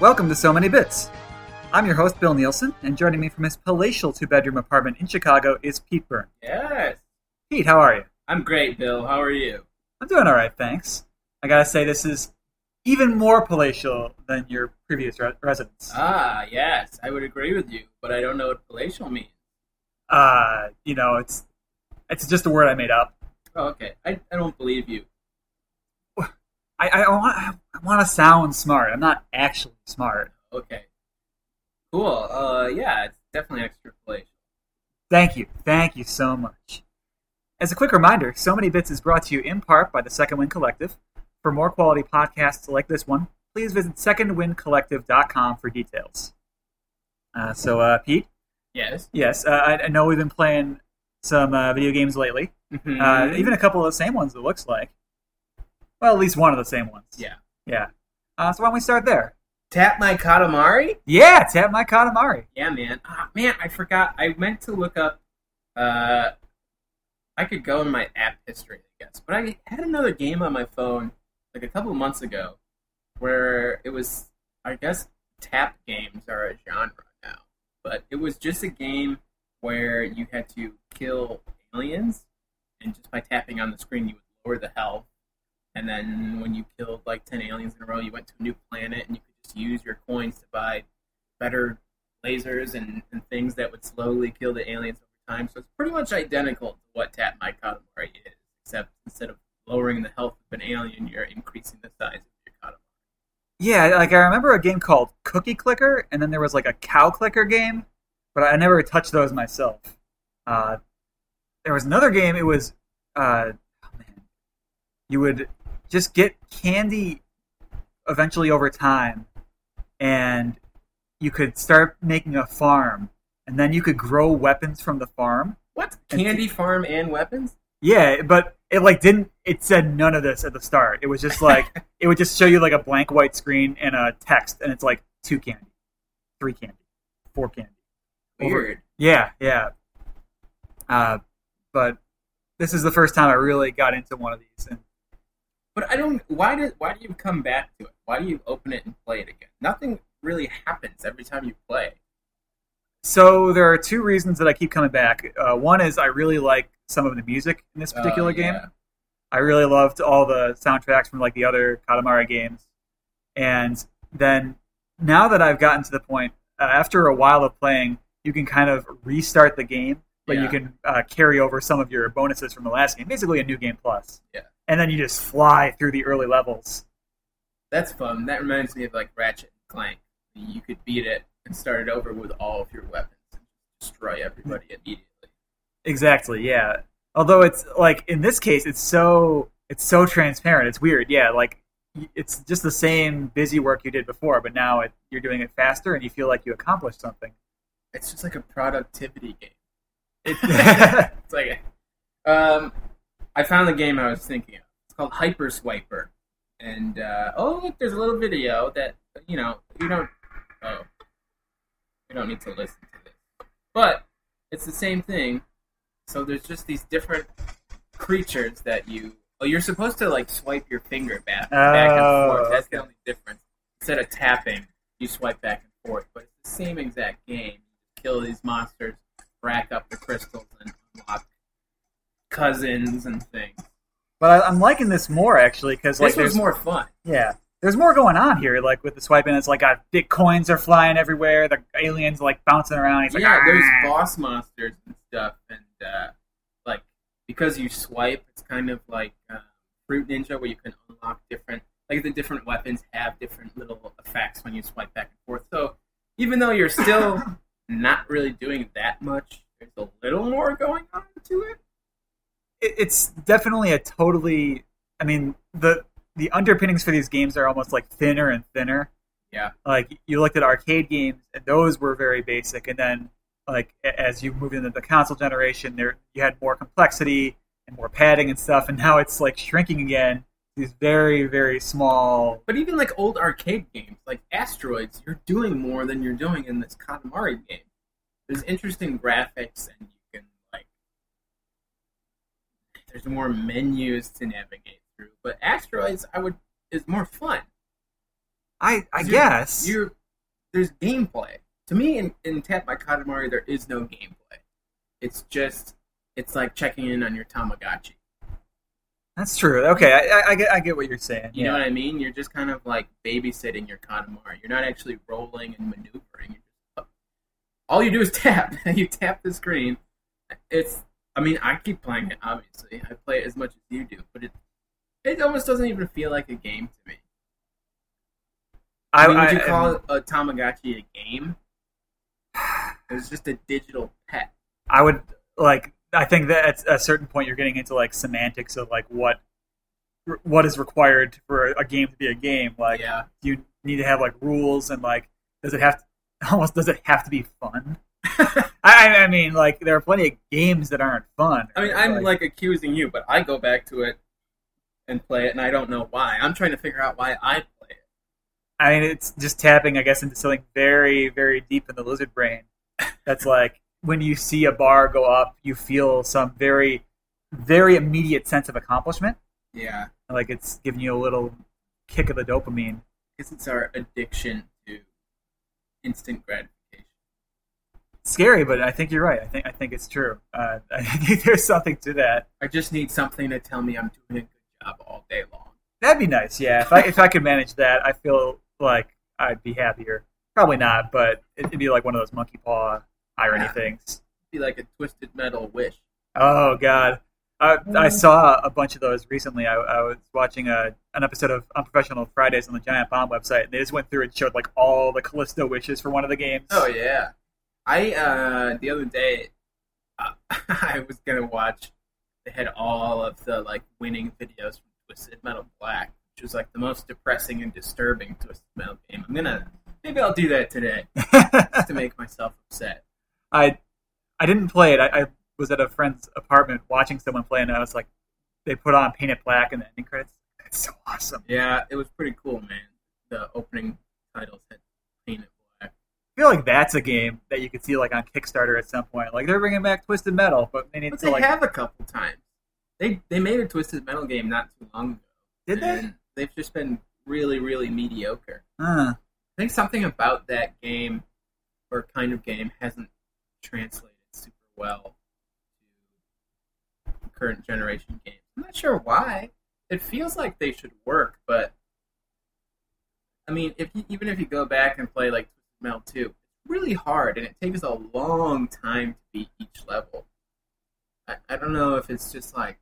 Welcome to So Many Bits. I'm your host, Bill Nielsen, and joining me from his palatial two bedroom apartment in Chicago is Pete Byrne. Yes. Pete, how are you? I'm great, Bill. How are you? I'm doing alright, thanks. I gotta say, this is even more palatial than your previous re- residence. Ah, yes, I would agree with you, but I don't know what palatial means. Uh, you know, it's it's just a word I made up. Oh, okay. I, I don't believe you. I, I want I want to sound smart. I'm not actually smart. Okay. Cool. Uh, yeah, it's definitely extra palatial. Thank you. Thank you so much. As a quick reminder, So Many Bits is brought to you in part by the Second Wind Collective. For more quality podcasts like this one, please visit secondwindcollective.com for details. Uh, so, uh, Pete, Yes. yes, uh, I, I know we've been playing some uh, video games lately. Mhm. Uh, even a couple of the same ones, it looks like. Well, at least one of the same ones. Yeah. Yeah. Uh, so why don't we start there? Tap my Katamari? Yeah, tap my Katamari. Yeah, man. Ah, man, I forgot. I meant to look up. Uh, I could go in my app history, I guess, but I had another game on my phone like a couple of months ago, where it was. I guess tap games are a genre now, but it was just a game where you had to kill aliens, and just by tapping on the screen, you would lower the health. And then when you killed like ten aliens in a row, you went to a new planet, and you could just use your coins to buy better lasers and, and things that would slowly kill the aliens over time. So it's pretty much identical to what Tap My Katamari is, except instead of lowering the health of an alien, you're increasing the size of your Katamari. Yeah, like I remember a game called Cookie Clicker, and then there was like a Cow Clicker game, but I never touched those myself. Uh, there was another game. It was, uh, oh man, you would just get candy eventually over time, and you could start making a farm, and then you could grow weapons from the farm. What? Candy Farm and weapons? Yeah, but it like didn't. It said none of this at the start. It was just like it would just show you like a blank white screen and a text, and it's like two candy, three candy, four candy. Over- Weird. Yeah, yeah. Uh, but this is the first time I really got into one of these, and But I don't. Why do Why do you come back to it? Why do you open it and play it again? Nothing really happens every time you play. so there are two reasons that I keep coming back. Uh, one is I really like some of the music in this Uh, particular game. yeah. I really loved all the soundtracks from like the other Katamari games, and then now that I've gotten to the point, uh, after a while of playing, you can kind of restart the game, but you can uh, carry over some of your bonuses from the last game, basically a new game plus. Yeah. And then you just fly through the early levels. That's fun. That reminds me of like Ratchet and Clank. You could beat it and start it over with all of your weapons and destroy everybody immediately. Exactly, yeah. Although it's like in this case, it's so it's so transparent. It's weird, yeah. Like it's just the same busy work you did before, but now it, you're doing it faster, and you feel like you accomplished something. It's just like a productivity game. It, It's like, um, I found the game I was thinking of. It's called Hyper Swiper, and uh, oh look, there's a little video that you know you don't. Oh, you don't need to listen to this, but it's the same thing. So there's just these different creatures that you. Oh, you're supposed to like swipe your finger back, back and Oh, forth. That's the only difference. Instead of tapping, you swipe back and forth, but it's the same exact game. You kill these monsters, rack up the crystals, and unlock cousins and things. but I, I'm liking this more actually because like this was more fun. yeah, there's more going on here. Like with the swiping, it's like got big coins are flying everywhere. The aliens like bouncing around. He's like, yeah, there's "Ah." boss monsters and stuff, and uh, like because you swipe, it's kind of like uh, Fruit Ninja, where you can unlock different, like the different weapons have different little effects when you swipe back and forth. So even though you're still not really doing that much, there's a little more going on to it. it, it's definitely a totally. I mean the the underpinnings for these games are almost like thinner and thinner. Yeah. Like you looked at arcade games, and those were very basic, and then like as you moved into the console generation, there you had more complexity and more padding and stuff, and now it's like shrinking again. These very very small. But even like old arcade games, like Asteroids, you're doing more than you're doing in this Katamari game. There's interesting graphics, and you can like. There's more menus to navigate through, but Asteroids, I would, is more fun. I I You're- guess. You're there's gameplay. To me, in, in Tap My Katamari, there is no gameplay. It's just it's like checking in on your Tamagotchi. That's true. Okay, I, I, I get I get what you're saying. You yeah. know what I mean? You're just kind of like babysitting your Katamari. You're not actually rolling and maneuvering. All you do is tap. you tap the screen. It's. I mean, I keep playing it. Obviously, I play it as much as you do, but it it almost doesn't even feel like a game to me. I, mean, would you call a Tamagotchi a game? It's just a digital pet. I would like. I think that at a certain point you're getting into like semantics of like what what is required for a game to be a game. Like, yeah. do you need to have like rules and like does it have to almost does it have to be fun? I, I I mean, like there are plenty of games that aren't fun. I mean, I'm like accusing you, but I go back to it and play it, and I don't know why. I'm trying to figure out why I play it. I mean, it's just tapping, I guess, into something very, very deep in the lizard brain. That's like when you see a bar go up, you feel some very, very immediate sense of accomplishment. Yeah. Like it's giving you a little kick of the dopamine. I guess it's our addiction to instant gratification. Scary, but I think you're right. I think I think it's true. Uh, I think there's something to that. I just need something to tell me I'm doing a good job all day long. That'd be nice. Yeah, if I if I could manage that, I feel like I'd be happier. Probably not, but it'd be like one of those monkey paw irony Yeah. things. Be like a twisted metal wish. Oh God, I, I saw a bunch of those recently. I, I was watching a an episode of Unprofessional Fridays on the Giant Bomb website, and they just went through and showed like all the Calypso wishes for one of the games. Oh yeah. I uh the other day uh, I was gonna watch. They had all of the like winning videos from Twisted Metal Black, which was like the most depressing and disturbing Twisted Metal game. I'm gonna maybe I'll do that today just to make myself upset. I I didn't play it. I, I was at a friend's apartment watching someone play, and I was like, they put on Paint It Black in the ending credits. It's so awesome. Yeah, it was pretty cool, man. The opening titles had painted black. I feel like that's a game that you could see like on Kickstarter at some point. Like they're bringing back Twisted Metal, but they need But to they like. have a couple times. They they made a Twisted Metal game not too long ago. Did they? They've just been really, really mediocre. Huh. I think something about that game or kind of game hasn't translated super well to current generation games. I'm not sure why. It feels like they should work, but I mean, if you, even if you go back and play like Twisted Metal 2, it's really hard and it takes a long time to beat each level. I, I don't know if it's just like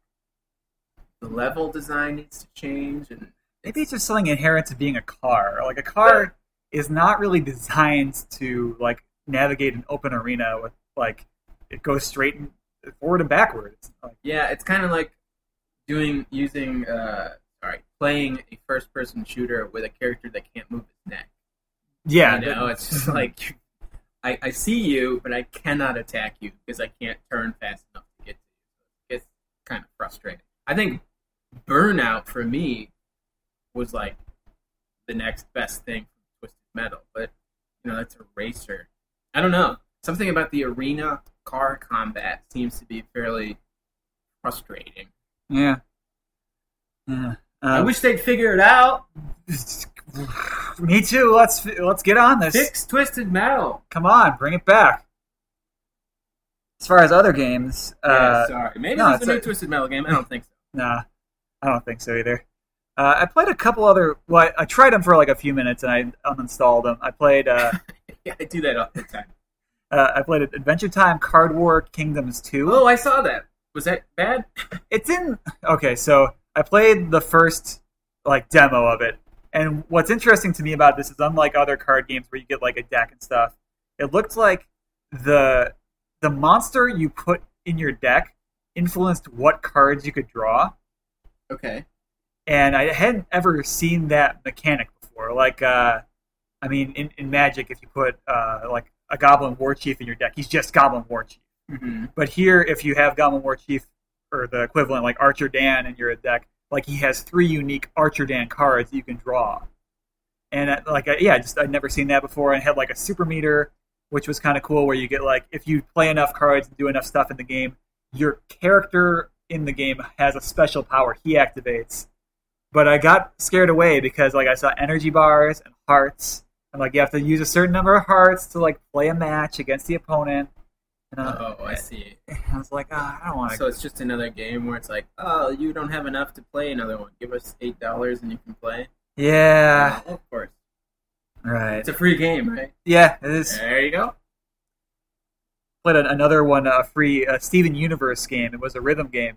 the level design needs to change and Maybe it's just something inherent to being a car. Like a car is not really designed to like navigate an open arena with like it goes straight and forward and backwards. Like, Yeah, it's kind of like doing using uh sorry, playing a first person shooter with a character that can't move his neck. yeah, you know, it's just like I, I see you, but I cannot attack you because I can't turn fast enough to get to you. It's kind of frustrating. I think Burnout for me was like the next best thing from Twisted Metal, but you know that's a racer. I don't know. Something about the arena car combat seems to be fairly frustrating. yeah. Yeah. I Um, wish they'd figure it out. me too. Let's let's get on this. Fix Twisted Metal. Come on, bring it back. As far as other games, yeah, uh, sorry. Maybe no, there's it's a new Twisted Metal game. I don't think so. Nah, I don't think so either. Uh, I played a couple other. Well, I, I tried them for like a few minutes and I uninstalled them. I played. Yeah, I do that all the time. uh, I played Adventure Time Card War Kingdoms Two. Oh, I saw that. Was that bad? It's in. Okay, so I played the first like demo of it, and what's interesting to me about this is unlike other card games where you get like a deck and stuff. It looked like the the monster you put in your deck influenced what cards you could draw. Okay. and I hadn't ever seen that mechanic before. Like, uh, I mean, in, in Magic, if you put uh, like a Goblin War Chief in your deck, he's just Goblin War Chief. hmm But here, if you have Goblin War Chief or the equivalent, like Archer Dan, in your deck, like he has three unique Archer Dan cards that you can draw. And uh, like, uh, yeah, just I'd never seen that before. And had like a super meter, which was kind of cool, where you get like if you play enough cards and do enough stuff in the game, your character in the game has a special power he activates but I got scared away because like I saw energy bars and hearts, and like you have to use a certain number of hearts to like play a match against the opponent. And uh, Oh, I see. I was like, oh, I don't want to. So it's just another game where it's like, oh, you don't have enough to play another one. Give us eight dollars and you can play. yeah, Oh, of course. right. It's a free game, right? Yeah, it is. There you go. played an- another one, a free uh, Steven Universe game. It was a rhythm game,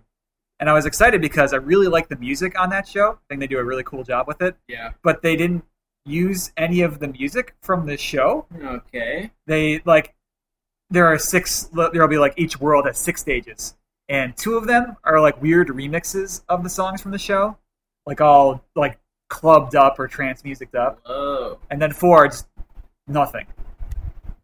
and I was excited because I really like the music on that show. I think they do a really cool job with it. Yeah. But they didn't use any of the music from the show. Okay. They like there are six. There'll be like each world has six stages, and two of them are like weird remixes of the songs from the show, like all like clubbed up or trance musiced up, Whoa. and then four are just nothing.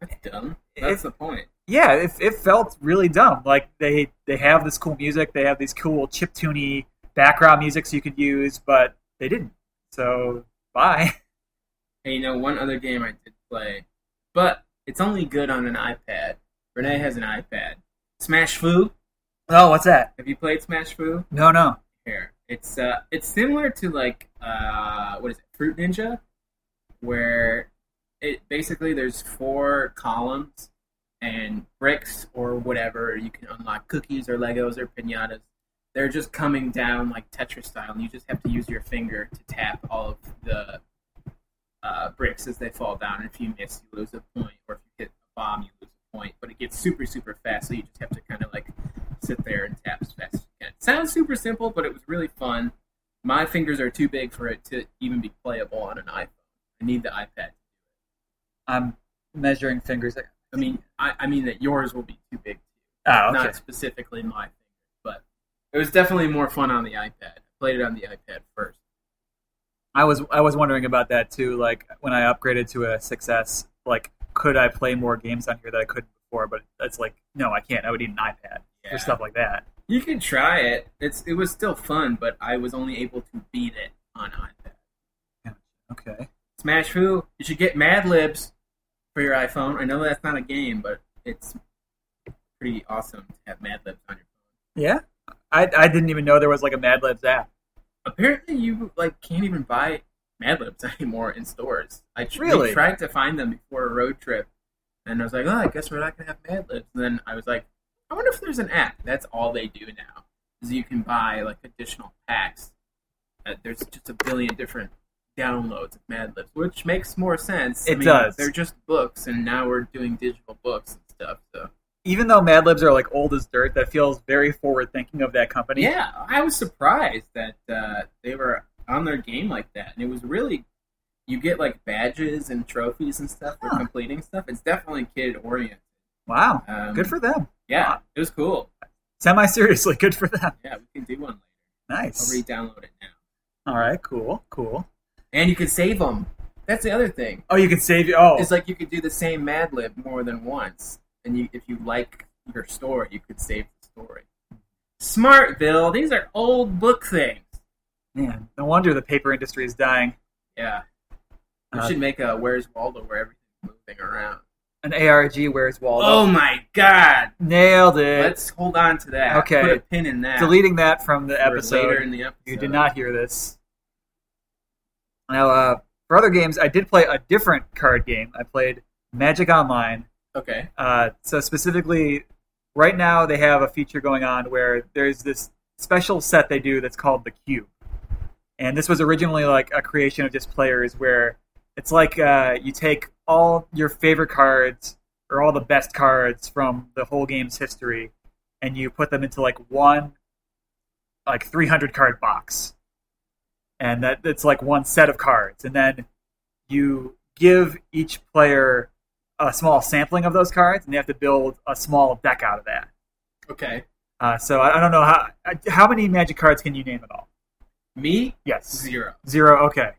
That's dumb. That's It- the point. yeah, it, it felt really dumb. Like they they have this cool music, they have these cool chip chiptune background music so you could use, but they didn't. So bye. Hey, you know, one other game I did play, but it's only good on an iPad. Renee has an iPad. Smash Fu. Oh, what's that? Have you played Smash Fu? No, no. Here, it's uh, it's similar to like uh, what is it, Fruit Ninja, where it basically there's four columns and bricks or whatever you can unlock cookies or Legos or pinatas. They're just coming down like Tetris style, and you just have to use your finger to tap all of the uh, bricks as they fall down. And if you miss, you lose a point, or if you hit a bomb, you lose a point. But it gets super, super fast, so you just have to kind of like sit there and tap as fast as you can. Sounds super simple, but it was really fun. My fingers are too big for it to even be playable on an iPhone. I need the iPad. I'm measuring fingers. I mean, I, I mean that yours will be too big, Oh, okay. not specifically my fingers, but it was definitely more fun on the iPad. I played it on the iPad first. I was I was wondering about that too. Like when I upgraded to a 6S, like could I play more games on here that I couldn't before? But it's like no, I can't. I would need an iPad Yeah. for stuff like that. You can try it. It's it was still fun, but I was only able to beat it on iPad. Okay. Smash Who? You should get Mad Libs for your iPhone. I know that's not a game, but it's pretty awesome to have Mad Libs on your phone. Yeah. I I didn't even know there was like a Mad Libs app. Apparently, you like can't even buy Mad Libs anymore in stores. I tr- Really? tried to find them before a road trip, and I was like, "Oh, I guess we're not gonna have Mad Libs." And then I was like, "I wonder if there's an app." That's all they do now is you can buy like additional packs. Uh, there's just a billion different downloads of Mad Libs, which makes more sense. I It mean, does. They're just books, and now we're doing digital books and stuff. So Even though Mad Libs are like old as dirt, that feels very forward thinking of that company. yeah, I was surprised that uh, they were on their game like that, and it was really. You get like badges and trophies and stuff for Huh. completing stuff. It's definitely kid oriented. Wow. Um, Good for them. Yeah, it was cool. Semi seriously, good for them. Yeah, we can do one later. Nice. I'll re-download it now, All right, cool, cool. and you can save them. That's the other thing. Oh, you can save. Oh, It's like you could do the same Mad Lib more than once, and you, if you like your story, you could save the story. Smart, Bill. These are old book things. man, no wonder the paper industry is dying. Yeah, we Uh, should make a Where's Waldo where everything's moving around. An ARG, where's Waldo? Oh my God! Nailed it. Let's hold on to that. Okay. put a pin in that. Deleting that from the episode. later in the episode. You did not hear this. Now, uh, for other games, I did play a different card game. I played Magic Online. Okay. Uh, so specifically, right now they have a feature going on where there's this special set they do that's called the Cube, and this was originally like a creation of just players where it's like uh, you take all your favorite cards or all the best cards from the whole game's history, and you put them into like one like 300 card box, and that it's like one set of cards, and then you give each player a small sampling of those cards, and they have to build a small deck out of that. Okay. Uh, so I, I don't know how how many Magic cards can you name at all? Me Yes, zero. zero. Okay.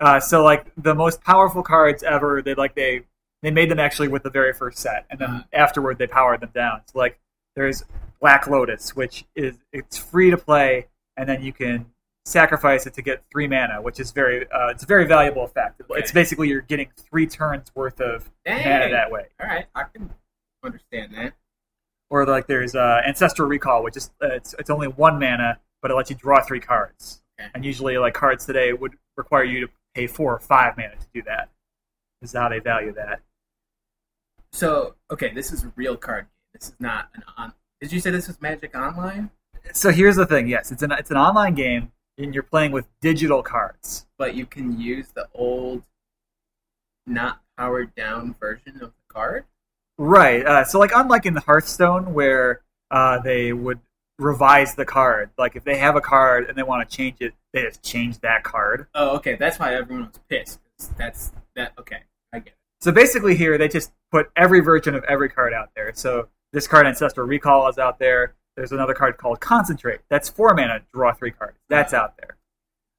Uh, so like the most powerful cards ever, they like they they made them actually with the very first set, and then Uh-huh. afterward they powered them down. So like there's Black Lotus, which is it's free to play, and then you can sacrifice it to get three mana, which is very uh, it's a very valuable effect. It's basically you're getting three turns worth of mana that way. All right, I can understand that. Or like there's uh, Ancestral Recall, which is uh, it's it's only one mana, but it lets you draw three cards. Okay. And usually, like cards today would require you to pay four or five mana to do that. Is how they value that. So okay, this is a real card game. This is not an on. Did you say this was Magic Online? So here's the thing. Yes, it's an it's an online game, and you're playing with digital cards. But you can use the old, not powered down version of the card. Right. Uh, so like unlike in Hearthstone where uh, they would revise the card, like if they have a card and they want to change it, they just change that card. Oh, okay. That's why everyone was pissed. That's that. Okay, I get it. So basically here they just put every version of every card out there. So this card Ancestral Recall is out there. There's another card called Concentrate. That's four mana, draw three cards. That's out there.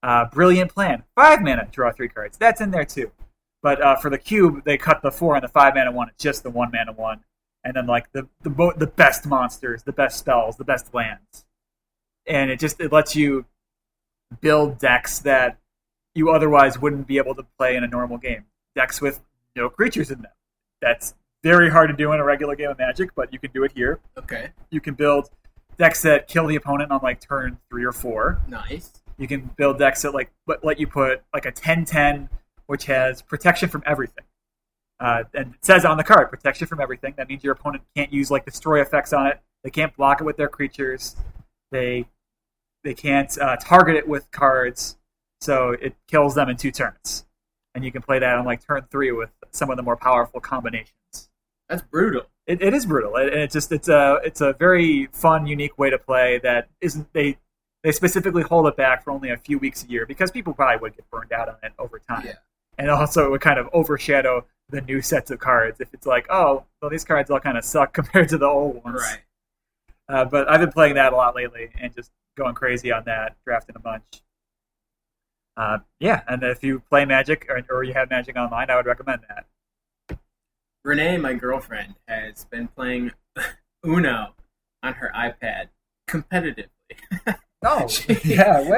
Uh, Brilliant Plan, five mana, draw three cards. That's in there too. But uh, for the cube, they cut the four and the five mana one. It's just the one mana one, and then like the the the best monsters, the best spells, the best lands, and it just it lets you build decks that you otherwise wouldn't be able to play in a normal game. Decks with no creatures in them. That's very hard to do in a regular game of Magic, but you can do it here. Okay, You can build decks that kill the opponent on like turn three or four. nice. You can build decks that like let, let you put like a 10-10, which has protection from everything. Uh, and it says on the card, protection from everything. That means your opponent can't use like destroy effects on it. They can't block it with their creatures. They they can't uh, target it with cards. So it kills them in two turns. And you can play that on like turn three with some of the more powerful combinations That's brutal. it, it is brutal and it just it's a it's a very fun unique way to play that isn't they they specifically hold it back for only a few weeks a year because people probably would get burned out on it over time Yeah. and also it would kind of overshadow the new sets of cards if it's like oh well these cards all kind of suck compared to the old ones Right. uh, but i've been playing that a lot lately and just going crazy on that drafting a bunch uh, yeah and if you play magic or, or you have magic online i would recommend that Renee, my girlfriend, has been playing Uno on her iPad competitively. oh She-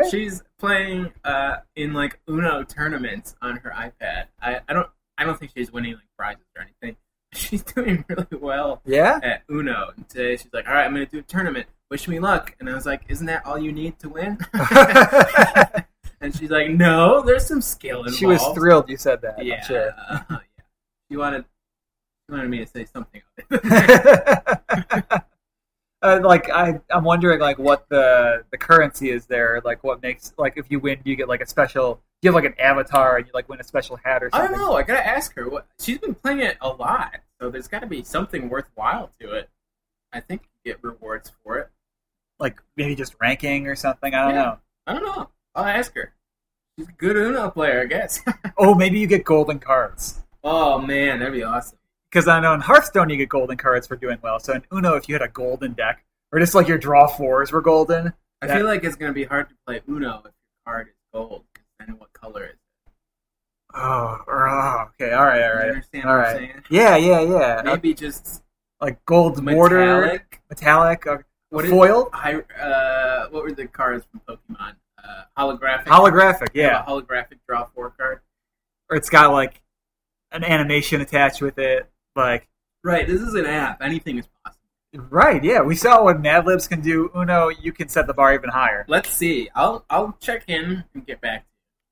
She's playing uh, in like Uno tournaments on her iPad. I, I don't I don't think she's winning like prizes or anything. She's doing really well yeah at Uno. And today she's like, "All right, I'm going to do a tournament. Wish me luck." And I was like, "Isn't that all you need to win?" and she's like, "No, there's some skill involved." She was thrilled you said that. Yeah, sure. uh, yeah. She wanted wanted me to say something. uh, like I, I'm wondering like what the the currency is there. Like what makes like if you win, do you get like a special? Do you have like an avatar and you like win a special hat or something? I don't know. I gotta ask her. What she's been playing it a lot, so there's got to be something worthwhile to it. I think you get rewards for it. Like maybe just ranking or something. I don't Yeah. know. I don't know. I'll ask her. She's a good Uno player, I guess. Oh, maybe you get golden cards. oh man, that'd be awesome. Because I know in Hearthstone you get golden cards for doing well. So in Uno, if you had a golden deck, or just like your draw fours were golden, I That- feel like it's gonna be hard to play Uno if your card is gold. Then what color is it? oh, oh okay, all right, all right, You understand all what right. I'm saying? Yeah, yeah, yeah. Uh, Maybe just like gold metallic. metallic, uh, What is- foil, Hi, uh, what were the cards from Pokemon? Uh, holographic. holographic. Yeah, a holographic draw four card. or it's got like an animation attached with it. Like, Right. This is an app. Anything is possible. right? Yeah, we saw what Mad Libs can do. Uno, you can set the bar even higher. Let's see. I'll I'll check in and get back.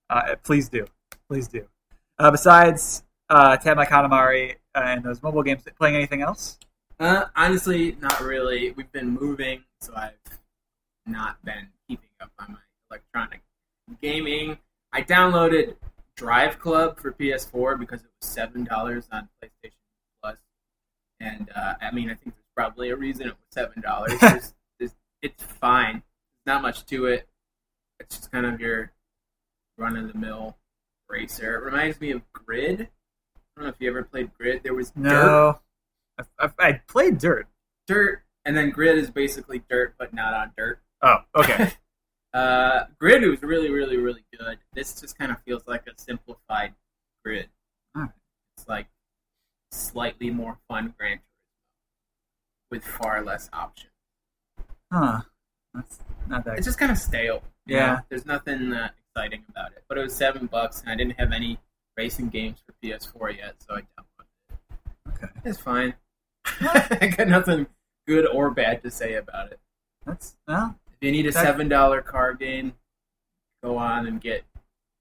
Uh, please do, please do. Uh, besides uh, Tap Katamari and those mobile games, playing anything else? Uh, honestly, not really. We've been moving, so I've not been keeping up on my electronic gaming. I downloaded Drive Club for PS4 because it was seven dollars on PlayStation Plus, and uh, I mean, I think there's probably a reason it was seven dollars. It's fine. Not much to it. It's just kind of your run of the mill racer. It reminds me of Grid. I don't know if you ever played Grid. There was Dirt No, I, I, I played Dirt. dirt, and then grid is basically dirt, but not on dirt. Oh, okay. Uh, grid was really, really, really good. This just kind of feels like a simplified grid. It's like slightly more fun Gran Turismo with far less options. huh? That's not that. It's just kind of stale. Yeah. know? there's nothing uh, exciting about it. But it was seven bucks, and I didn't have any racing games for PS4 yet, so I downloaded it. Okay. It's fine. I got nothing good or bad to say about it. That's well. If you need a seven dollar car game, go on and get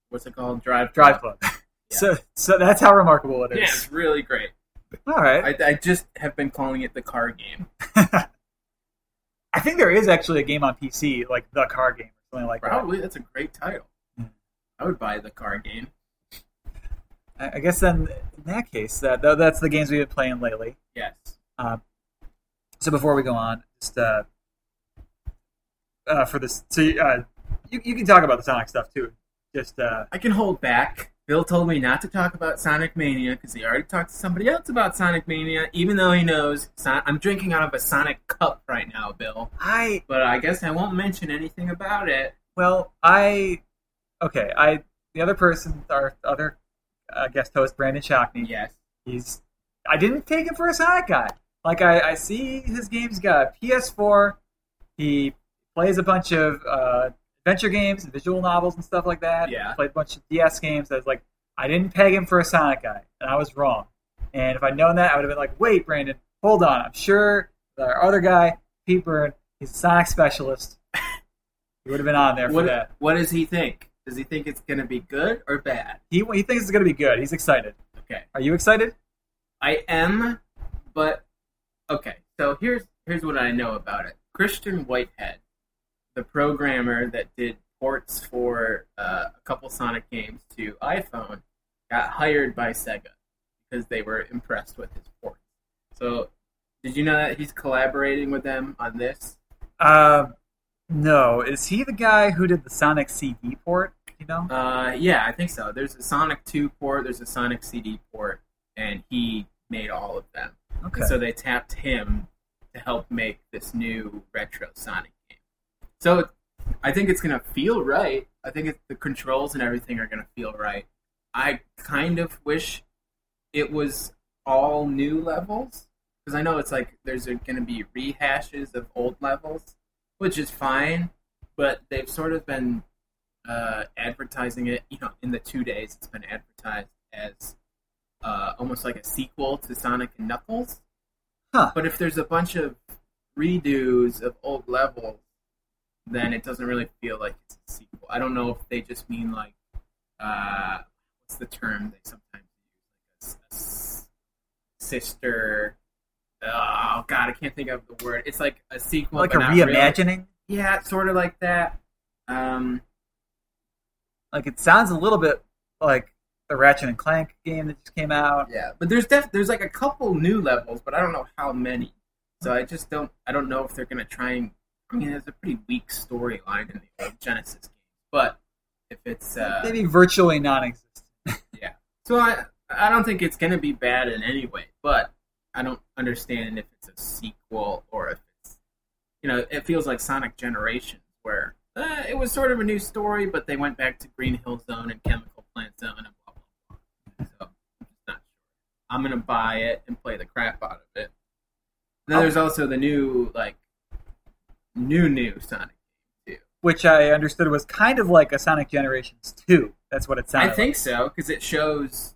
what's it called? Drive Drive Club. So, so that's how remarkable it is. Yeah, it's really great. All right. I, I just have been calling it the car game. I think there is actually a game on PC, like the car game or something like Probably that's a great title. Hmm. I would buy the car game. I I guess then, in that case, that tho- that's the games we've been playing lately. Yes. So before we go on, just uh, uh, for this, so uh, you you can talk about the Sonic stuff too. Just uh, I can hold back. Bill told me not to talk about Sonic Mania because he already talked to somebody else about Sonic Mania, even though he knows Son- I'm drinking out of a Sonic cup right now, Bill. I But I guess I won't mention anything about it. well, I okay. I the other person, our other uh, guest host, Brandon Shockney. Yes. He's I didn't take him for a Sonic guy. Like I, I see his games got a PS4. He plays a bunch of uh, adventure games, and visual novels, and stuff like that. Yeah. Played a bunch of DS games. I was like, I didn't peg him for a Sonic guy, and I was wrong. And if I'd known that, I would have been like, wait, Brandon, hold on. I'm sure our other guy, Pete Byrne, he's a Sonic specialist. he would have been on there for What, that. what does he think? Does he think it's going to be good or bad? He, he thinks it's going to be good. He's excited. Okay. Are you excited? I am, but okay. So here's here's what I know about it. Christian Whitehead, the programmer that did ports for uh, a couple Sonic games to iPhone, got hired by Sega because they were impressed with his ports. So, did you know that he's collaborating with them on this? Uh, no. Is he the guy who did the Sonic CD port? You know? Uh, yeah, I think so. There's a Sonic 2 port, there's a Sonic CD port, and he made all of them. Okay. And so they tapped him to help make this new retro Sonic. So I think it's gonna feel right. I think it, the controls and everything are gonna feel right. I kind of wish it was all new levels because I know it's like there's gonna be rehashes of old levels, which is fine. But they've sort of been uh, advertising it. You know, in the two days it's been advertised as uh, almost like a sequel to Sonic and Knuckles. Huh. But if there's a bunch of redos of old levels, then it doesn't really feel like it's a sequel. I don't know if they just mean like uh, what's the term they sometimes use, like a, s- a s- sister. Oh God, I can't think of the word. It's like a sequel, like but a not really. reimagining? Yeah, sort of like that. Um, Like it sounds a little bit like the Ratchet and Clank game that just came out. Yeah, but there's def- there's like a couple new levels, but I don't know how many. So I just don't I don't know if they're gonna try and. I mean, there's a pretty weak storyline in the old Genesis game, but if it's uh, Maybe virtually non-existent. Yeah. So I I don't think it's gonna be bad in any way, but I don't understand if it's a sequel or if it's you know it feels like Sonic Generations where uh, it was sort of a new story, but they went back to Green Hill Zone and Chemical Plant Zone and blah blah blah. So I'm not sure. I'm gonna buy it and play the crap out of it. Then Oh. there's also the new like new new Sonic game too. Which I understood was kind of like a Sonic Generations 2. That's what it sounded I think so because it shows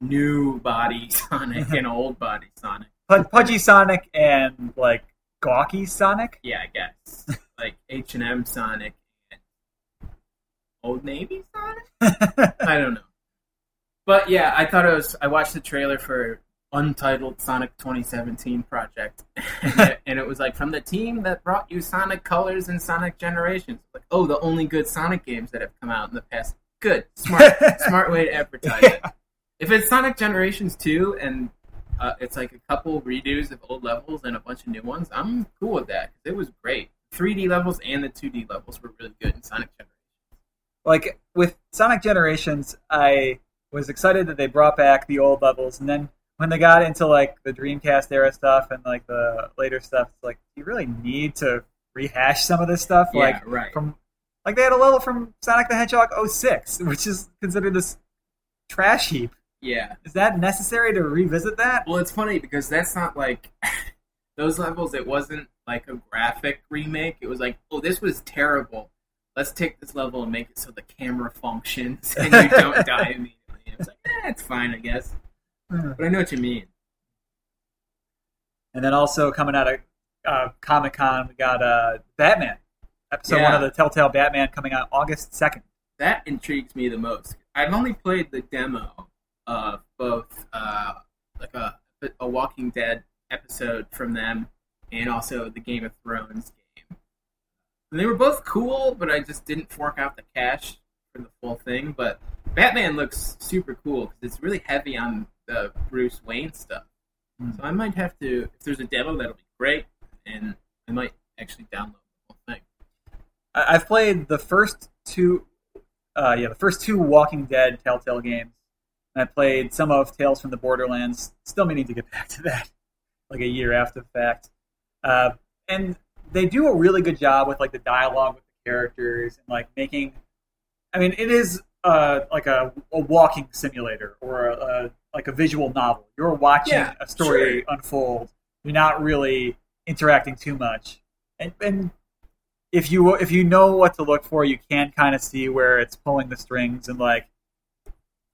new body Sonic and old body Sonic. Pud- Pudgy Sonic and like gawky Sonic. Yeah, I guess like H and M Sonic and Old Navy Sonic. I don't know, but yeah, I thought it was. I watched the trailer for Untitled Sonic 2017 project, and it, and it was like from the team that brought you Sonic Colors and Sonic Generations. Like, oh, the only good Sonic games that have come out in the past. Good, smart, smart way to advertise it. If it's Sonic Generations 2 and uh, it's like a couple redos of old levels and a bunch of new ones, I'm cool with that. 'cause It was great. 3D levels and the 2D levels were really good in Sonic Generations. like with Sonic Generations, I was excited that they brought back the old levels, and then when they got into like the Dreamcast era stuff and like the later stuff, like you really need to rehash some of this stuff. Yeah, like right. from like they had a level from Sonic the Hedgehog 06, which is considered this trash heap. Yeah. Is that necessary to revisit that? Well, it's funny because that's not like those levels. It wasn't like a graphic remake. It was like, oh, this was terrible. Let's take this level and make it so the camera functions and you don't die immediately. And it's like, eh, it's fine, I guess. Hmm. But I know what you mean. And then also coming out of uh, Comic Con, we got uh, Batman episode one of the Telltale Batman coming out August second. that intrigues me the most. I've only played the demo of both uh, like a a Walking Dead episode from them and also the Game of Thrones game. And they were both cool, but I just didn't fork out the cash for the full thing. But Batman looks super cool because it's really heavy on the Bruce Wayne stuff. Hmm. So I might have to, if there's a demo, that'll be great, and I might actually download the whole thing. I- I've played the first two, uh, yeah, the first two Walking Dead Telltale games. And I played some of Tales from the Borderlands. Still meaning to get back to that, like a year after the fact. Uh, and they do a really good job with like the dialogue with the characters and like making. I mean, it is uh, like a, a walking simulator or a, a like a visual novel. You're watching Yeah, a story sure. unfold. You're not really interacting too much, and, and if you if you know what to look for, you can kind of see where it's pulling the strings and like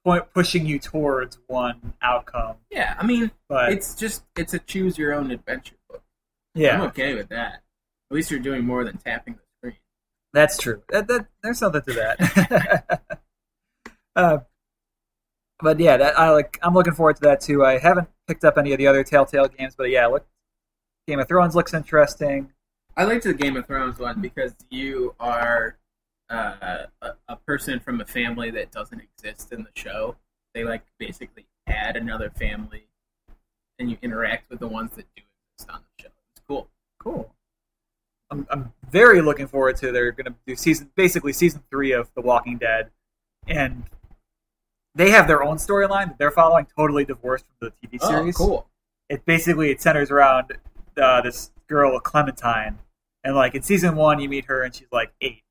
point, pushing you towards one outcome. Yeah, I mean, But it's just it's a choose your own adventure book. Yeah, I'm okay with that. At least you're doing more than tapping the screen. that's true. That, that, there's something to that. uh, but yeah, that I like. I'm looking forward to that too. I haven't picked up any of the other Telltale games, but yeah, look, Game of Thrones looks interesting. I liked the Game of Thrones one because you are uh, a, a person from a family that doesn't exist in the show. They like basically add another family, and you interact with the ones that do exist on the show. It's cool. Cool. I'm, I'm very looking forward to. They're going to do season, basically season three of The Walking Dead, and they have their own storyline that they're following, totally divorced from the TV series. Oh, cool. It basically it centers around uh, this girl Clementine, and like in season one, you meet her and she's like eight.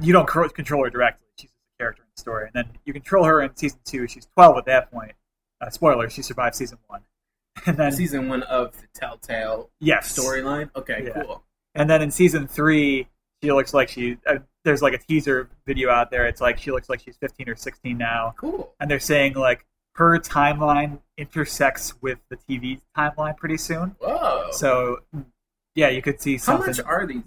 You don't control her directly; she's just a character in the story. And then you control her in season two. She's twelve at that point. Uh, spoiler: she survived season one. And then Season one of the Telltale yes, storyline. Okay, Yeah. cool. And then in season three, she looks like she. Uh, there's like a teaser video out there. It's like she looks like she's 15 or 16 now, Cool. and they're saying like her timeline intersects with the TV timeline pretty soon. Whoa. So yeah, you could see something. How much are these?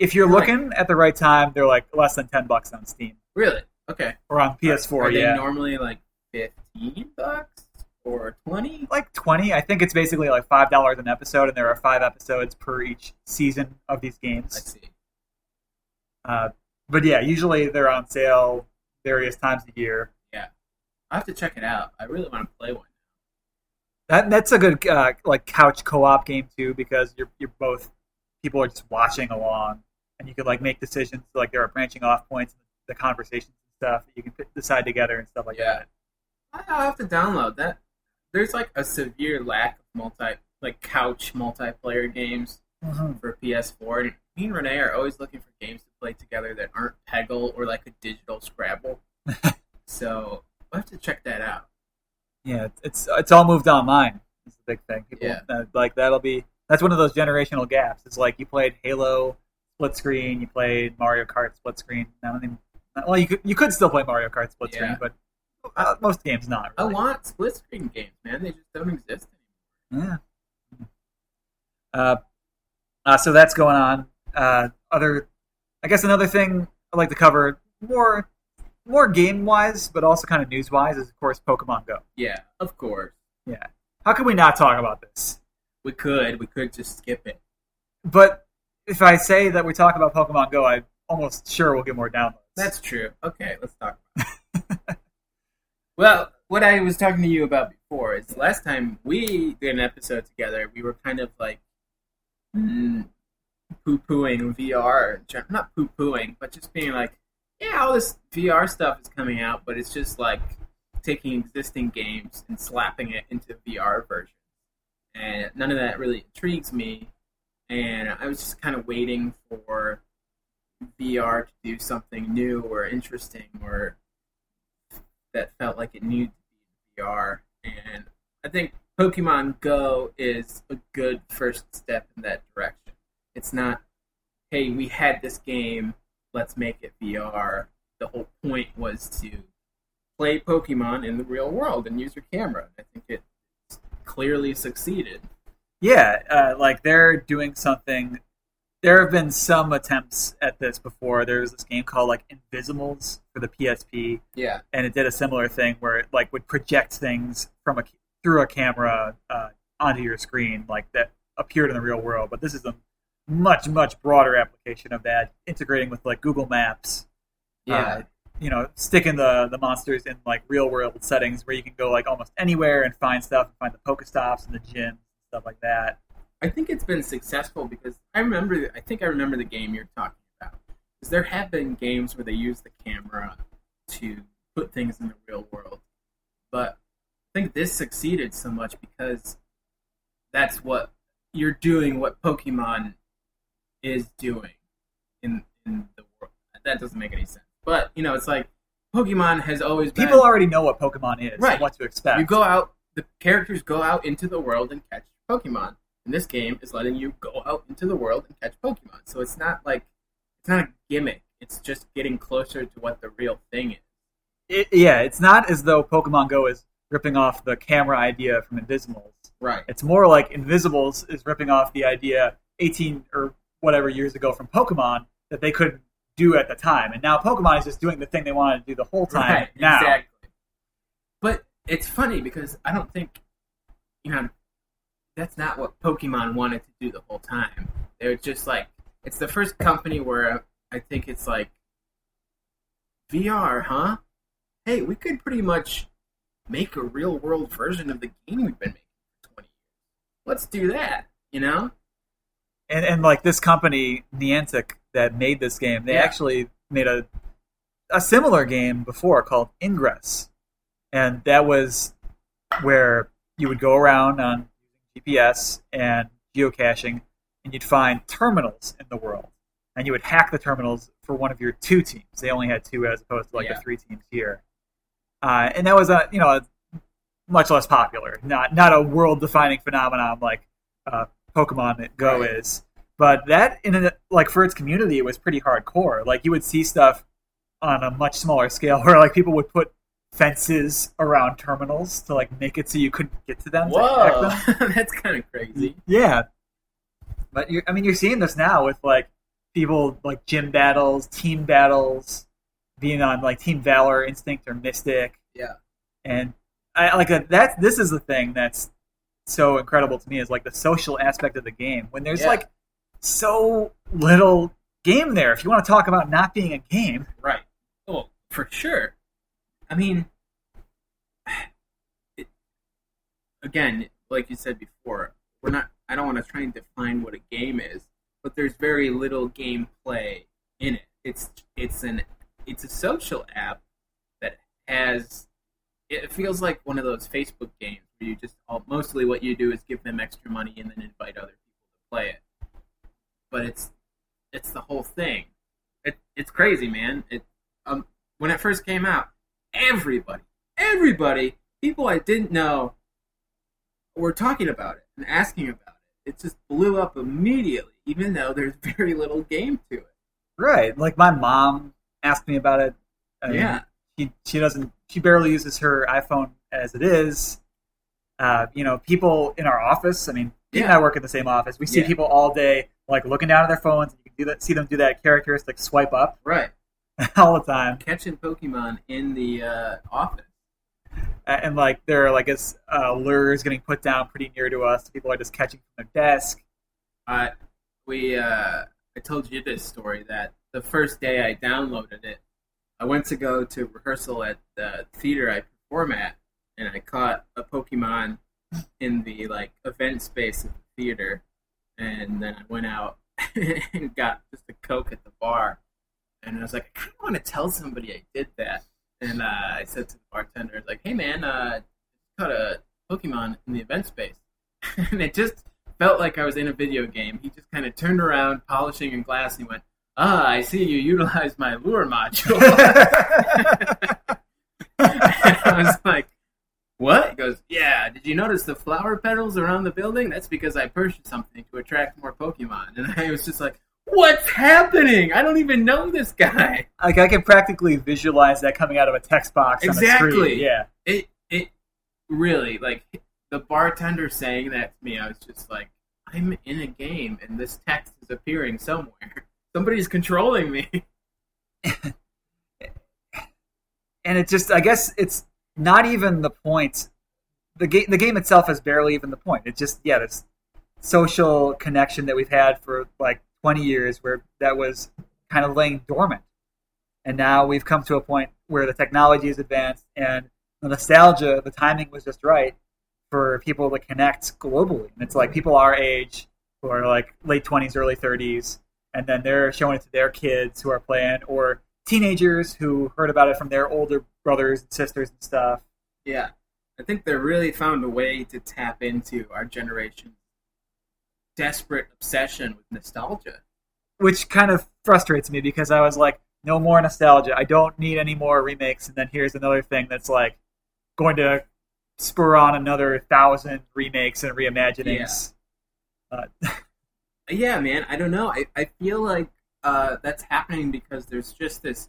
if you're Right. looking at the right time, they're like less than 10 bucks on Steam Really? Okay. or on PS4. Are they yeah, normally like fifteen bucks or twenty? like 20. I think it's basically like five dollars an episode, and there are five episodes per each season of these games. I see. Uh, but yeah, usually they're on sale various times a year. Yeah, I have to check it out. I really want to play one. That that's a good uh, like couch co-op game too because you're you're both people are just watching along and you can like make decisions like there are branching off points in the conversations and stuff that you can p- decide together and stuff like Yeah. I'll have to download that. There's like a severe lack of multi, like couch multiplayer games that. Mhm. for PS4. And me and Renee are always looking for games to play together that aren't Peggle or like a digital Scrabble. so I'll have to check that out. Yeah, it's- it's all moved online. It's the big thing. People Yeah. uh, like that'll be that's one of those generational gaps. It's like you played Halo split screen, you played Mario Kart split screen. I don't even, well, you could you could still play Mario Kart split screen, Yeah. but uh, most games not. I Really. want split screen games, man. They just don't exist anymore. Yeah. Uh, uh, so that's going on. Uh, other, I guess another thing I'd like to cover more, more game wise, but also kind of news wise, is of course Pokemon Go. Yeah, of course. Yeah. How can we not talk about this? We could. We could just skip it. But if I say that we talk about Pokemon Go, I'm almost sure we'll get more downloads. That's true. Okay, let's talk about it. well, what I was talking to you about before is the last time we did an episode together, we were kind of like mm, poo pooing VR. Not poo pooing, but just being like, yeah, all this VR stuff is coming out, but it's just like taking existing games and slapping it into VR version. And none of that really intrigues me. And I was just kind of waiting for VR to do something new or interesting or that felt like it needed to be VR. And I think Pokemon Go is a good first step in that direction. It's not, hey, we had this game, let's make it VR. The whole point was to play Pokemon in the real world and use your camera. I think it clearly succeeded. yeah, uh, like they're doing something there have been some attempts at this before. There was this game called like Invizimals for the PSP, Yeah. and it did a similar thing where it like would project things from a through a camera uh, onto your screen, like that appeared in the real world. But this is a much much broader application of that, integrating with like Google Maps. Yeah. Uh, you know, sticking the the monsters in like real world settings where you can go like almost anywhere and find stuff, and find the Pokestops and the gym stuff like that. I think it's been successful because I remember. I think I remember the game you're talking about. Because there have been games where they use the camera to put things in the real world, but I think this succeeded so much because that's what you're doing. What Pokemon is doing in in the world. That doesn't make any sense. But you know, it's like Pokemon has always been. People already know what Pokemon is, Right. and what to expect. You go out. The characters go out into the world and catch Pokemon. And this game is letting you go out into the world and catch Pokemon. So it's not like it's not a gimmick. It's just getting closer to what the real thing is. it, yeah, it's not as though Pokemon Go is ripping off the camera idea from Invizimals. Right. It's more like Invizimals is ripping off the idea 18 or whatever years ago from Pokemon that they couldn't do at the time. And now Pokemon is just doing the thing they wanted to do the whole time Right. now. Exactly. But it's funny because I don't think you know that's not what Pokemon wanted to do the whole time. They were just like it's the first company where I think it's like VR, huh? Hey, we could pretty much make a real world version of the game we've been making for 20 years. Let's do that, you know? And, and like this company, Niantic, that made this game, they Yeah. actually made a, a similar game before called Ingress. And that was where you would go around on GPS and geocaching, and you'd find terminals in the world. And you would hack the terminals for one of your two teams. They only had two as opposed to like Yeah. the three teams here. Uh, and that was a you know much less popular, not not a world defining phenomenon like uh, Pokemon Go Right. is. But that in a, like for its community, it was pretty hardcore. Like you would see stuff on a much smaller scale where like people would put fences around terminals to like make it so you couldn't get to them. to them. That's kind of crazy. Yeah, but you're, I mean, you're seeing this now with like people like gym battles, team battles, being on like Team Valor, Instinct, or Mystic, Yeah. and I like that. That's this is the thing that's so incredible to me is like the social aspect of the game when there's Yeah. like so little game there. If you want to talk about not being a game, Right. Well, for sure. I mean, it, again, like you said before, we're not. I don't want to try and define what a game is, but there's very little gameplay in it. It's it's an it's a social app that has. It feels like one of those Facebook games where you just all, mostly what you do is give them extra money and then invite other people to play it. But it's it's the whole thing. It, it's crazy, man. It um, when it first came out, everybody, everybody, people I didn't know were talking about it and asking about it. It just blew up immediately, even though there's very little game to it. right? Like my mom asked me about it. I mean, Yeah. she she doesn't she barely uses her iPhone as it is. Uh, you know, people in our office. I mean, Pete and I work in the same office. We see Yeah. people all day, like looking down at their phones. And you can do that, see them do that characteristic swipe up Right. all the time, Catching Pokemon in the uh, office. And like there are like it's, uh, lures getting put down pretty near to us. People are just catching from their desk. Uh, we uh, I told you this story that the first day I downloaded it, I went to go to rehearsal at the theater I perform at, and I caught a Pokemon in the like event space of the theater, and then I went out and got just a Coke at the bar, and I was like, I kind of want to tell somebody I did that, and uh, I said to the bartender, like, Hey man, uh, caught a Pokemon in the event space, and it just felt like I was in a video game. He just kind of turned around, polishing a glass, and he went, "Ah, I see you utilized my lure module." I was like, "What?" He goes, "Yeah. Did you notice the flower petals around the building? That's because I purchased something to attract more Pokemon." And I was just like, "What's happening? I don't even know this guy." like I can practically visualize that coming out of a text box. On a Exactly. Yeah. It it really like the bartender saying that to me. I was just like, I'm in a game and this text is appearing somewhere. Somebody's controlling me. and it just I guess it's not even the point. The game the game itself is barely even the point. It's just yeah, this social connection that we've had for like 20 years where that was kind of laying dormant. And now we've come to a point where the technology is advanced and the nostalgia, the timing was just right for people to connect globally. And it's like people our age who are like late 20s, early 30s, and then they're showing it to their kids who are playing, or teenagers who heard about it from their older brothers and sisters and stuff. Yeah. I think they really found a way to tap into our generation's desperate obsession with nostalgia. Which kind of frustrates me because I was like, no more nostalgia. I don't need any more remakes. And then here's another thing that's like going to spur on another thousand remakes and reimaginings. Yeah, uh, yeah man. I don't know. I, I feel like uh, that's happening because there's just this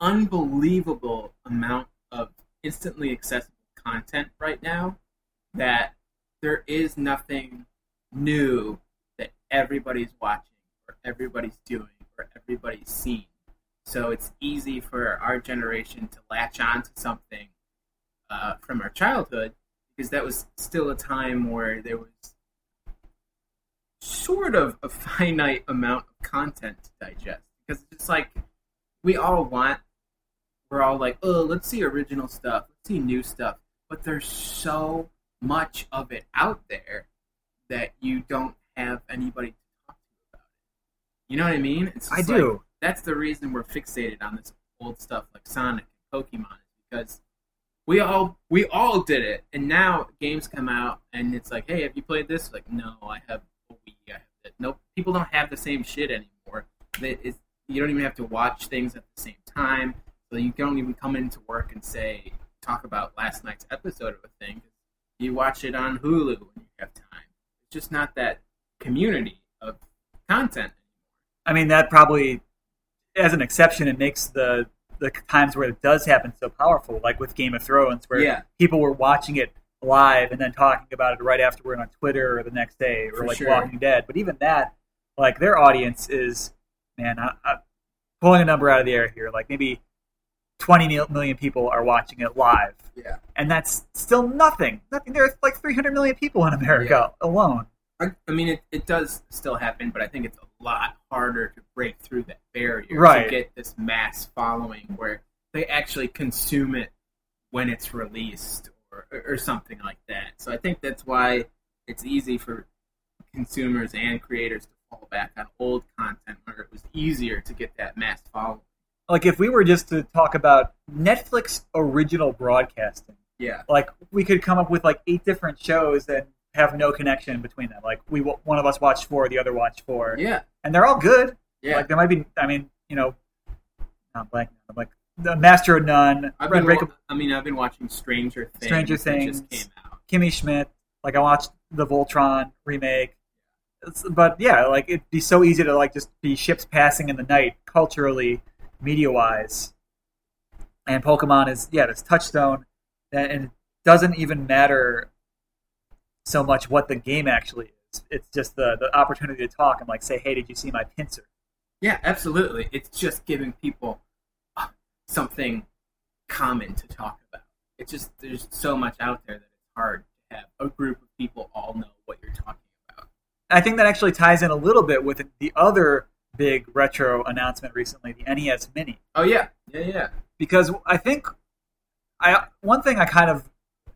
unbelievable amount of instantly accessible content right now that there is nothing new that everybody's watching or everybody's doing or everybody's seeing. So it's easy for our generation to latch on to something uh, from our childhood because that was still a time where there was sort of a finite amount of content to digest. Because it's like we all want, we're all like, oh, let's see original stuff, let's see new stuff. But there's so much of it out there that you don't have anybody to talk to about it. You know what I mean? I do. That's the reason we're fixated on this old stuff like Sonic and Pokemon, because we all we all did it, and now games come out and it's like, hey, have you played this? Like, no, I have a Wii. I have it. No, people don't have the same shit anymore. You don't even have to watch things at the same time, so you don't even come into work and say talk about last night's episode of a thing. You watch it on Hulu when you have time. It's just not that community of content. I mean, that probably, as an exception, it makes the the times where it does happen so powerful, like with Game of Thrones, where yeah. people were watching it live and then talking about it right afterward on Twitter or the next day, or For like sure. Walking Dead. But even that, like their audience is, man, I, I, pulling a number out of the air here, like maybe 20 million people are watching it live. Yeah. And that's still nothing. Nothing. There's like 300 million people in America alone. I, I mean, it, it does still happen, but I think it's a lot harder to break through that barrier Right. to get this mass following where they actually consume it when it's released or, or something like that. So I think that's why it's easy for consumers and creators to fall back on old content where it was easier to get that mass following. Like if we were just to talk about Netflix original broadcasting, Yeah. like we could come up with like eight different shows and have no connection between them. Like we one of us watched four, the other watched four, Yeah. and they're all good. Yeah. Like there might be, I mean, you know, not blank, I'm like the Master of None, I've been, I mean, I've been watching Stranger Things. Stranger Things. came out. Kimmy Schmidt. Like I watched the Voltron remake. It's, but yeah, like it'd be so easy to like just be ships passing in the night culturally, media wise. And Pokemon is yeah, this touchstone, that, and it doesn't even matter so much what the game actually is. It's just the the opportunity to talk and like say, hey, did you see my Pinsir? Yeah, absolutely. It's just giving people something common to talk about. It's just there's so much out there that it's hard to have a group of people all know what you're talking about. I think that actually ties in a little bit with the other big retro announcement recently, the NES Mini. Oh yeah, yeah, yeah. because I think I one thing I kind of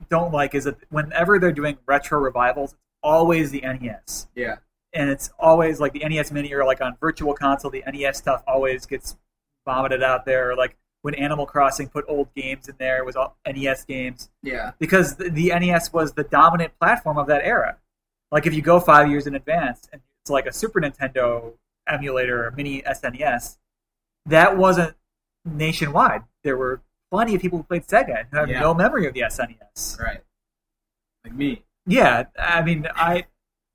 don't like is that whenever they're doing retro revivals, it's always the NES, Yeah. and it's always like the NES Mini or like on Virtual Console, the NES stuff always gets vomited out there. Like when Animal Crossing put old games in there, it was all NES games Yeah. because the, the NES was the dominant platform of that era. Like if you go five years in advance and it's like a Super Nintendo emulator or mini SNES, that wasn't nationwide. There were plenty of people who played Sega who have Yeah. no memory of the SNES. Right. Like me. Yeah, I mean, I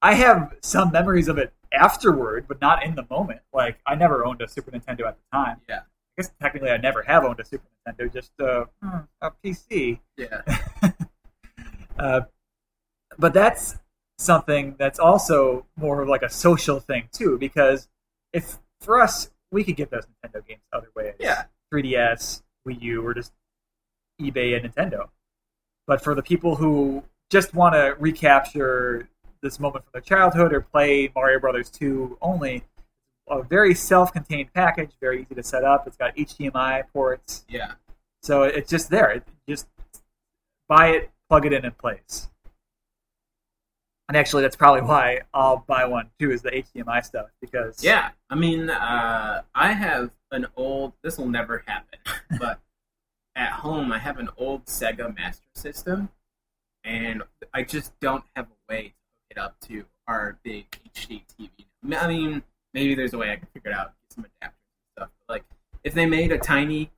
I have some memories of it afterward, but not in the moment. Like I never owned a Super Nintendo at the time. Yeah. I guess technically I never have owned a Super Nintendo, just uh, a PC. Yeah. Uh, but that's something that's also more of like a social thing too. Because if for us, we could get those Nintendo games other ways. Yeah. 3DS, Wii U, or just eBay and Nintendo. But for the people who just want to recapture this moment from their childhood or play Mario Brothers 2 only, a very self-contained package, very easy to set up. It's got HDMI ports, Yeah. so it's just there. It just buy it, plug it in, and plays. And actually, that's probably why I'll buy one too, is the HDMI stuff because Yeah. I mean, uh, I have an old. This will never happen, but at home I have an old Sega Master System, and I just don't have a way to hook it up to our big HD TV. I mean, maybe there's a way I can figure it out, get some adapters and stuff. But like, if they made a tiny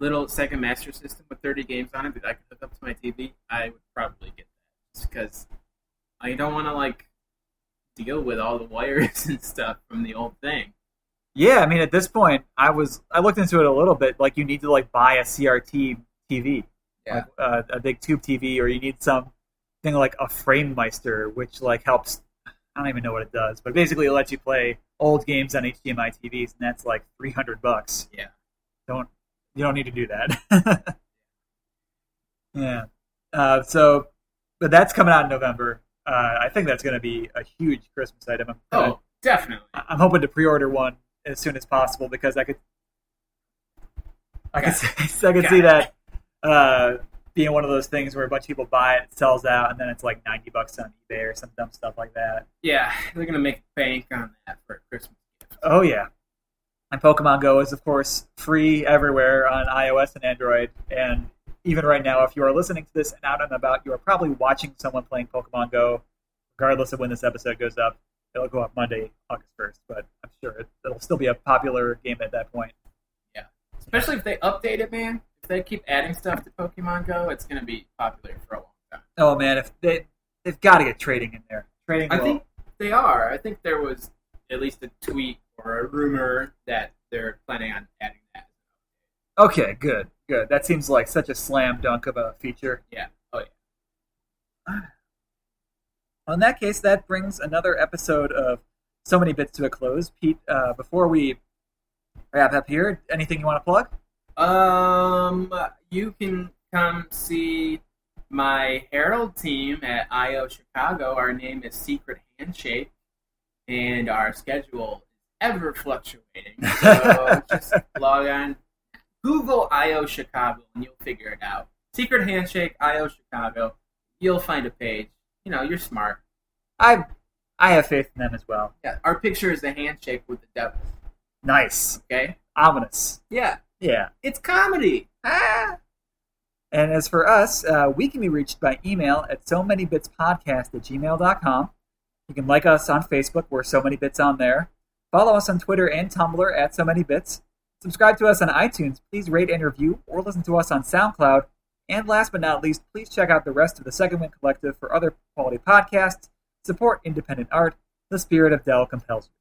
little Sega Master System with 30 games on it that I could hook up to my TV, I would probably get that, just because I don't want to like deal with all the wires and stuff from the old thing. Yeah, I mean, at this point, I was I looked into it a little bit. Like, you need to like buy a CRT TV, like, uh, a big tube TV, or you need some thing like a FrameMeister, which like helps. I don't even know what it does, but basically, it lets you play old games on HDMI TVs, and that's like three hundred bucks. Yeah. Don't you don't need to do that. yeah. Uh, so, but that's coming out in November. Uh, I think that's going to be a huge Christmas item. I'm, Oh, definitely. I'm hoping to pre-order one as soon as possible because I could, I could, see, I could see that uh, being one of those things where a bunch of people buy it, it sells out, and then it's like ninety bucks on eBay or some dumb stuff like that. Yeah, they're gonna make bank on that for Christmas. Oh yeah, and Pokemon Go is of course free everywhere on iOS and Android, and even right now, if you are listening to this and out and about, you are probably watching someone playing Pokemon Go, regardless of when this episode goes up. It'll go up Monday, August first, but I'm sure it, it'll still be a popular game at that point. Yeah, especially if they update it, man. If they keep adding stuff to Pokemon Go, it's gonna be popular for a long time. Oh man, if they they've got to get trading in there. Trading. I will- think they are. I think there was at least a tweet or a rumor that they're planning on adding that. Okay, good, good. That seems like such a slam dunk of a feature. Yeah. Oh yeah. Well, in that case, that brings another episode of So Many Bits to a close. Pete, uh, before we wrap up here, anything you want to plug? Um, you can come see my Harold team at IO Chicago. Our name is Secret Handshake, and our schedule is ever fluctuating. So just log on, Google IO Chicago, and you'll figure it out. Secret Handshake, IO Chicago. You'll find a page. You know, you're smart. I I have faith in them as well. Yeah, our picture is the handshake with the devil. Nice, Okay. ominous. Yeah, Yeah. it's comedy. Ah. And as for us, uh, we can be reached by email at so many bits podcast at gmail.com. You can like us on Facebook, we're so many bits on there. Follow us on Twitter and Tumblr at so many bits. Subscribe to us on iTunes. Please rate and review, or listen to us on SoundCloud. And last but not least, please check out the rest of the Second Wind Collective for other quality podcasts. Support independent art. The spirit of Dell compels you.